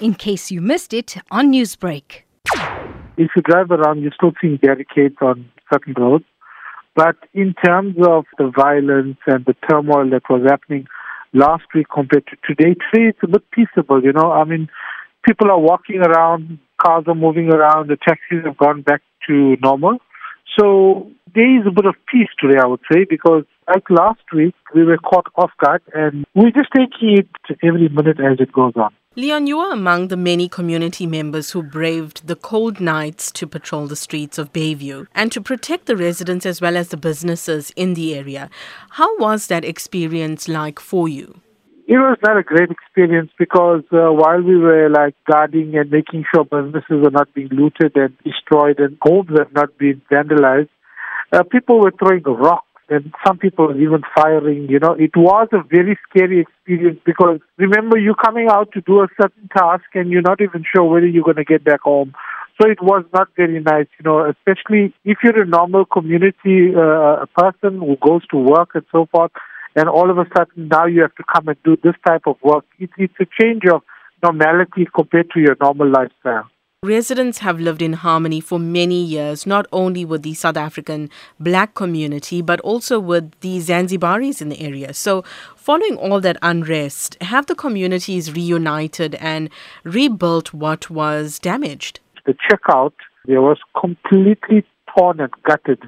in case you missed it on Newsbreak. If you drive around, you're still seeing barricades on certain roads. But in terms of the violence and the turmoil that was happening last week compared to today, today it's a bit peaceable, you know. I mean, people are walking around, cars are moving around, the taxis have gone back to normal. So there is a bit of peace today, I would say, because like last week, we were caught off guard and we're just taking it every minute as it goes on. Leon, you are among the many community members who braved the cold nights to patrol the streets of Bayview and to protect the residents as well as the businesses in the area. How was that experience like for you? It was not a great experience because uh, while we were like guarding and making sure businesses were not being looted and destroyed and homes were not being vandalized, uh, people were throwing rocks and some people even firing. You know, it was a very scary experience because remember you're coming out to do a certain task and you're not even sure whether you're going to get back home. So it was not very nice, you know, especially if you're a normal community uh, person who goes to work and so forth, and all of a sudden now you have to come and do this type of work. It, it's a change of normality compared to your normal lifestyle. Residents have lived in harmony for many years, not only with the South African black community, but also with the Zanzibaris in the area. So, following all that unrest, have the communities reunited and rebuilt what was damaged? The checkout there was completely torn and gutted.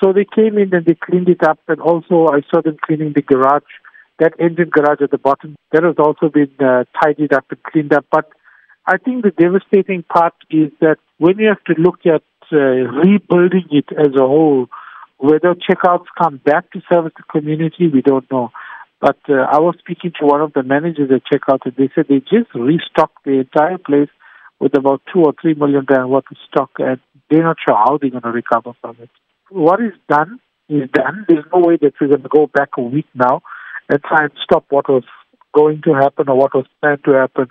So they came in and they cleaned it up, and also I saw them cleaning the garage. That Engen garage at the bottom, that has also been uh, tidied up and cleaned up. But I think the devastating part is that when you have to look at uh, rebuilding it as a whole, whether checkouts come back to service the community, we don't know. But uh, I was speaking to one of the managers at checkout, and they said they just restocked the entire place with about two or three million rand worth of stock, and they're not sure how they're going to recover from it. What is done is done. There's no way that we're going to go back a week now and try and stop what was going to happen or what was planned to happen.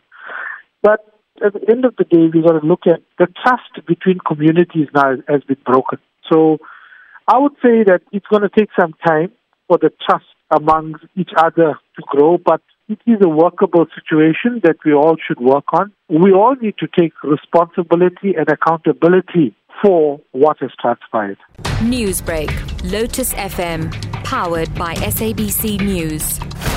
But at the end of the day, we've got to look at the trust between communities now has been broken. So I would say that it's going to take some time for the trust among each other to grow, but it is a workable situation that we all should work on. We all need to take responsibility and accountability for what has transpired. Newsbreak, Lotus FM, powered by SABC News.